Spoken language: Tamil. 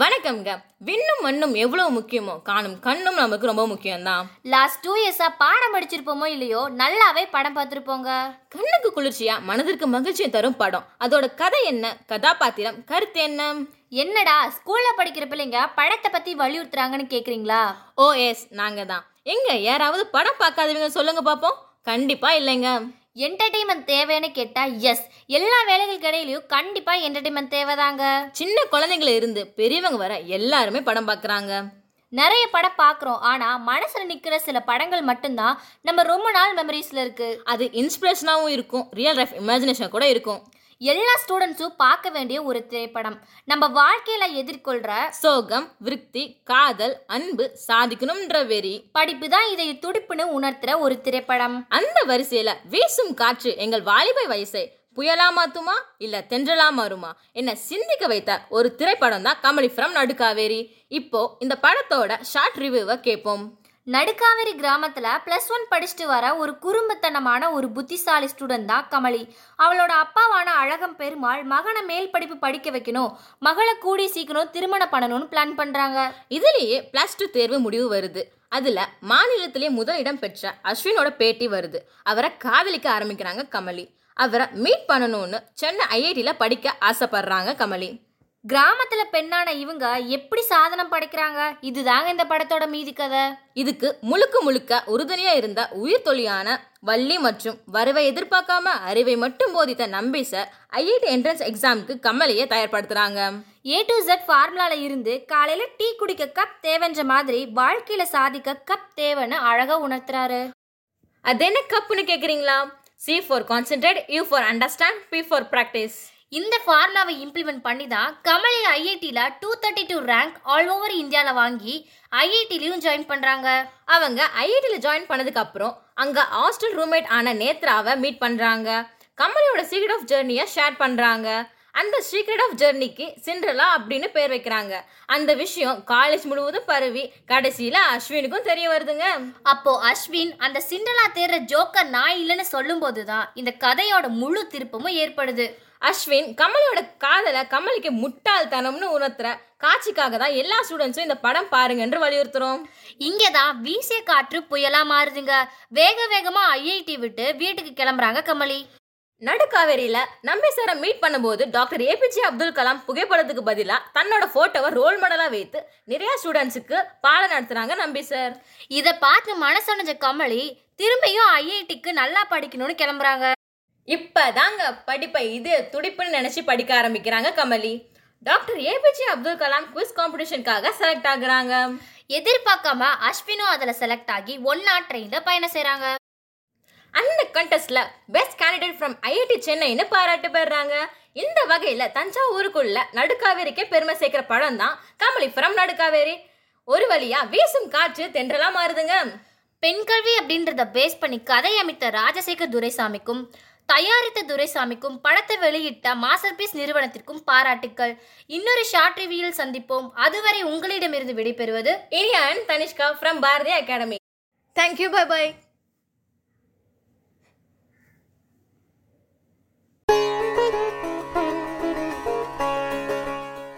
வணக்கம்ங்க. விண்ணும் மண்ணும் எவ்வளவு முக்கியமோ காணும் கண்ணும் நமக்கு ரொம்ப முக்கியம்தான் லாஸ்ட் டூ இயர்ஸா பாடம் படிச்சிருப்போமோ இல்லையோ நல்லாவே படம் பார்த்துருப்போங்க. கண்ணுக்கு குளிர்ச்சியா மனதிற்கு மகிழ்ச்சியை தரும் படம். அதோட கதை என்ன? கதாபாத்திரம் கருத்து என்ன? என்னடா ஸ்கூல்ல படிக்கிற பிள்ளைங்க படத்தை பத்தி வலியுறுத்துறாங்கன்னு கேக்குறீங்களா? ஓ எஸ் நாங்க தான் எங்க யாராவது படம் பார்க்காதவங்க சொல்லுங்க பாப்போம். கண்டிப்பா இல்லைங்க. என்டர்டைன்மெண்ட் தேவைன்னு கேட்டா எஸ் எல்லா வேலைகளுக்கு இடையிலயும் கண்டிப்பா என்டர்டைன்மெண்ட் தேவைதாங்க. சின்ன குழந்தைங்கள இருந்து பெரியவங்க வர எல்லாருமே படம் பார்க்கறாங்க நிறைய படம் பார்க்குறோம் ஆனா மனசுல நிக்கிற சில படங்கள் மட்டும்தான் நம்ம ரொம்ப நாள் மெமரிஸ்ல இருக்கு. அது இன்ஸ்பிரேஷனாகவும் இருக்கும். ரியல் லைஃப் இமேஜினேஷன் கூட இருக்கும். எல்லா ஸ்டூடெண்ட்ஸும் பார்க்க வேண்டிய ஒரு திரைப்படம். நம்ம வாழ்க்கையில எதிர்கொள்ற சோகம் விருத்தி காதல் அன்பு சாதிக்கணும்ன்ற வெறி. படிப்பு தான் இதை துடிப்புன்னு உணர்த்துற ஒரு திரைப்படம். அந்த வரிசையில வீசும் காற்று எங்கள் வாலிப வயசை புயலா மாத்துமா இல்ல தென்றலா மாறுமா என்ன சிந்திக்க வைத்த ஒரு திரைப்படம் தான் கமலி ஃப்ரம் நடுக்காவேரி. இப்போ இந்த படத்தோட ஷார்ட் ரிவ்யூவை கேட்போம் நடுக்காவேரி கிராமத்தில் ப்ளஸ் ஒன் படிச்சுட்டு வர ஒரு குறும்புத்தனமான ஒரு புத்திசாலி ஸ்டூடெண்ட் தான் கமலி. அவளோட அப்பாவான அழகம் பெருமாள் மகனை மேல் படிப்பு படிக்க வைக்கணும் மகளை கூடி சீக்கிரம் திருமணம் பண்ணணும்னு பிளான் பண்ணுறாங்க இதுலேயே ப்ளஸ் டூ தேர்வு முடிவு வருது. அதில் மாநிலத்திலே முதலிடம் பெற்ற அஸ்வினோட பேட்டி வருது. அவரை காதலிக்க ஆரம்பிக்கிறாங்க கமலி. அவரை மீட் பண்ணணும்னு சென்னை ஐஐடியில் படிக்க ஆசைப்படுறாங்க கமலி. கிராமத்துல பெண்ணான இவங்க எப்படி சாதனம் படைக்கிறாங்க? இதுதாங்க இந்த படத்தோட மீதி கதை. இதுக்கு முழுக்க முழுக்க உறுதுணையா இருந்த உயிர் தொழியான வள்ளி மற்றும் வரவை எதிர்பார்க்காம அறிவை மட்டும் போதித்த நம்பி சார் ஐஐடி என்ட்ரன்ஸ் எக்ஸாமுக்கு கமலியை தயார்படுத்துறாங்க. ஏ டு Z ஃபார்முலால இருந்து காலையில டீ குடிக்க கப் தேவைன்ற மாதிரி வாழ்க்கையில சாதிக்க கப் தேவைன்னு அழகா உணர்த்துறாரு. அது என்ன கப்புன்னு கேக்குறீங்களா? C for concentrate U for understand P for practice இந்த ஃபார்முலாவை இம்ப்ளிமெண்ட் பண்ணி தான் கமலி ஐஐடியில் two thirty two rank all over இந்தியாவில் வாங்கி ஐஐடிலையும் ஜாயின் பண்ணுறாங்க அவங்க ஐஐடியில் ஜாயின் பண்ணதுக்கப்புறம் அங்கே ஹாஸ்டல் ரூம்மேட் ஆன நேத்ராவை மீட் பண்ணுறாங்க கமலியோட சீக்ரெட் ஆஃப் ஜேர்னியை ஷேர் பண்ணுறாங்க அந்த சீக்ரெட் ஆஃப் ஜெர்னிக்கு சிண்ட்ரலா அப்படின்னு பேர் வைக்கிறாங்க. அந்த விஷயம் காலேஜ் முழுவதும் பரவி கடைசியில அஸ்வினுக்கும் தெரிய வருதுங்க. அப்போ அஸ்வின் அந்த சிண்ட்ரலா தேர்ற ஜோக்கர் நான் இல்லைன்னு சொல்லும்போது தான் இந்த கதையோட முழு திருப்பமும் ஏற்படுது. அஸ்வின் கமலியோட காதலை கமலிக்கு முட்டாள்தனம்னு உணர்த்துற காட்சிக்காக தான் எல்லா ஸ்டூடெண்ட்ஸும் இந்த படம் பாருங்க என்று வலியுறுத்துறோம். இங்கே தான் வீசிய காற்று புயலா மாறுதுங்க. வேக வேகமா ஐஐடி விட்டு வீட்டுக்கு கிளம்புறாங்க கமலி. நடுக்காவேரியில நம்பி சாரை மீட் பண்ணும்போது டாக்டர் ஏபிஜே அப்துல் கலாம் புகைப்படத்துக்கு பதிலா தன்னோட போட்டோவை ரோல் மாடலா வைத்து நிறைய ஸ்டூடெண்ட்ஸுக்கு பாடம் நடத்துறாங்க நம்பி சார் இதை பார்த்து மனசொடைஞ்ச கமலி திரும்பியும் ஐஐடிக்கு நல்லா படிக்கணும்னு கிளம்புறாங்க. இப்பதாங்க படிப்பை இது துடிப்புன்னு நினைச்சு படிக்க ஆரம்பிக்கிறாங்க Kamali. Doctor APJ Abdul Kalam quiz காம்படிஷனுக்காக select ஆகுறாங்க. எதிர்பார்க்காம அஸ்வினும் அதில் செலக்ட் ஆகி ஒன்னா ட்ரெயினில் பயணம் செய்கிறாங்க அந்த கண்டெஸ்ட்ல பெஸ்ட் கேண்டிடேட் ஃப்ரம் ஐஐடி சென்னைன்னு பாராட்டு பெறாங்க. இந்த வகையில தஞ்சாவூருக்குள்ள நடுக்காவேரிக்கே பெருமை சேர்க்கிற படம் தான் கமலி ஃப்ரம் நடுக்காவேரி. ஒரு வழியா வீசும் காற்று தென்றலா மாறுதுங்க. பெண் கல்வி அப்படின்றத பேஸ் பண்ணி கதை அமைத்த ராஜசேகர் துரைசாமிக்கும் தயாரித்த துரைசாமிக்கும் படத்தை வெளியிட்ட மாஸ்டர் பீஸ் நிறுவனத்திற்கும் பாராட்டுக்கள். இன்னொரு ஷார்ட் ரிவியூவில் சந்திப்போம். அதுவரை உங்களிடமிருந்து விடைபெறுவது Iniya and Tanishka from Bharathi academy. Thank you bye bye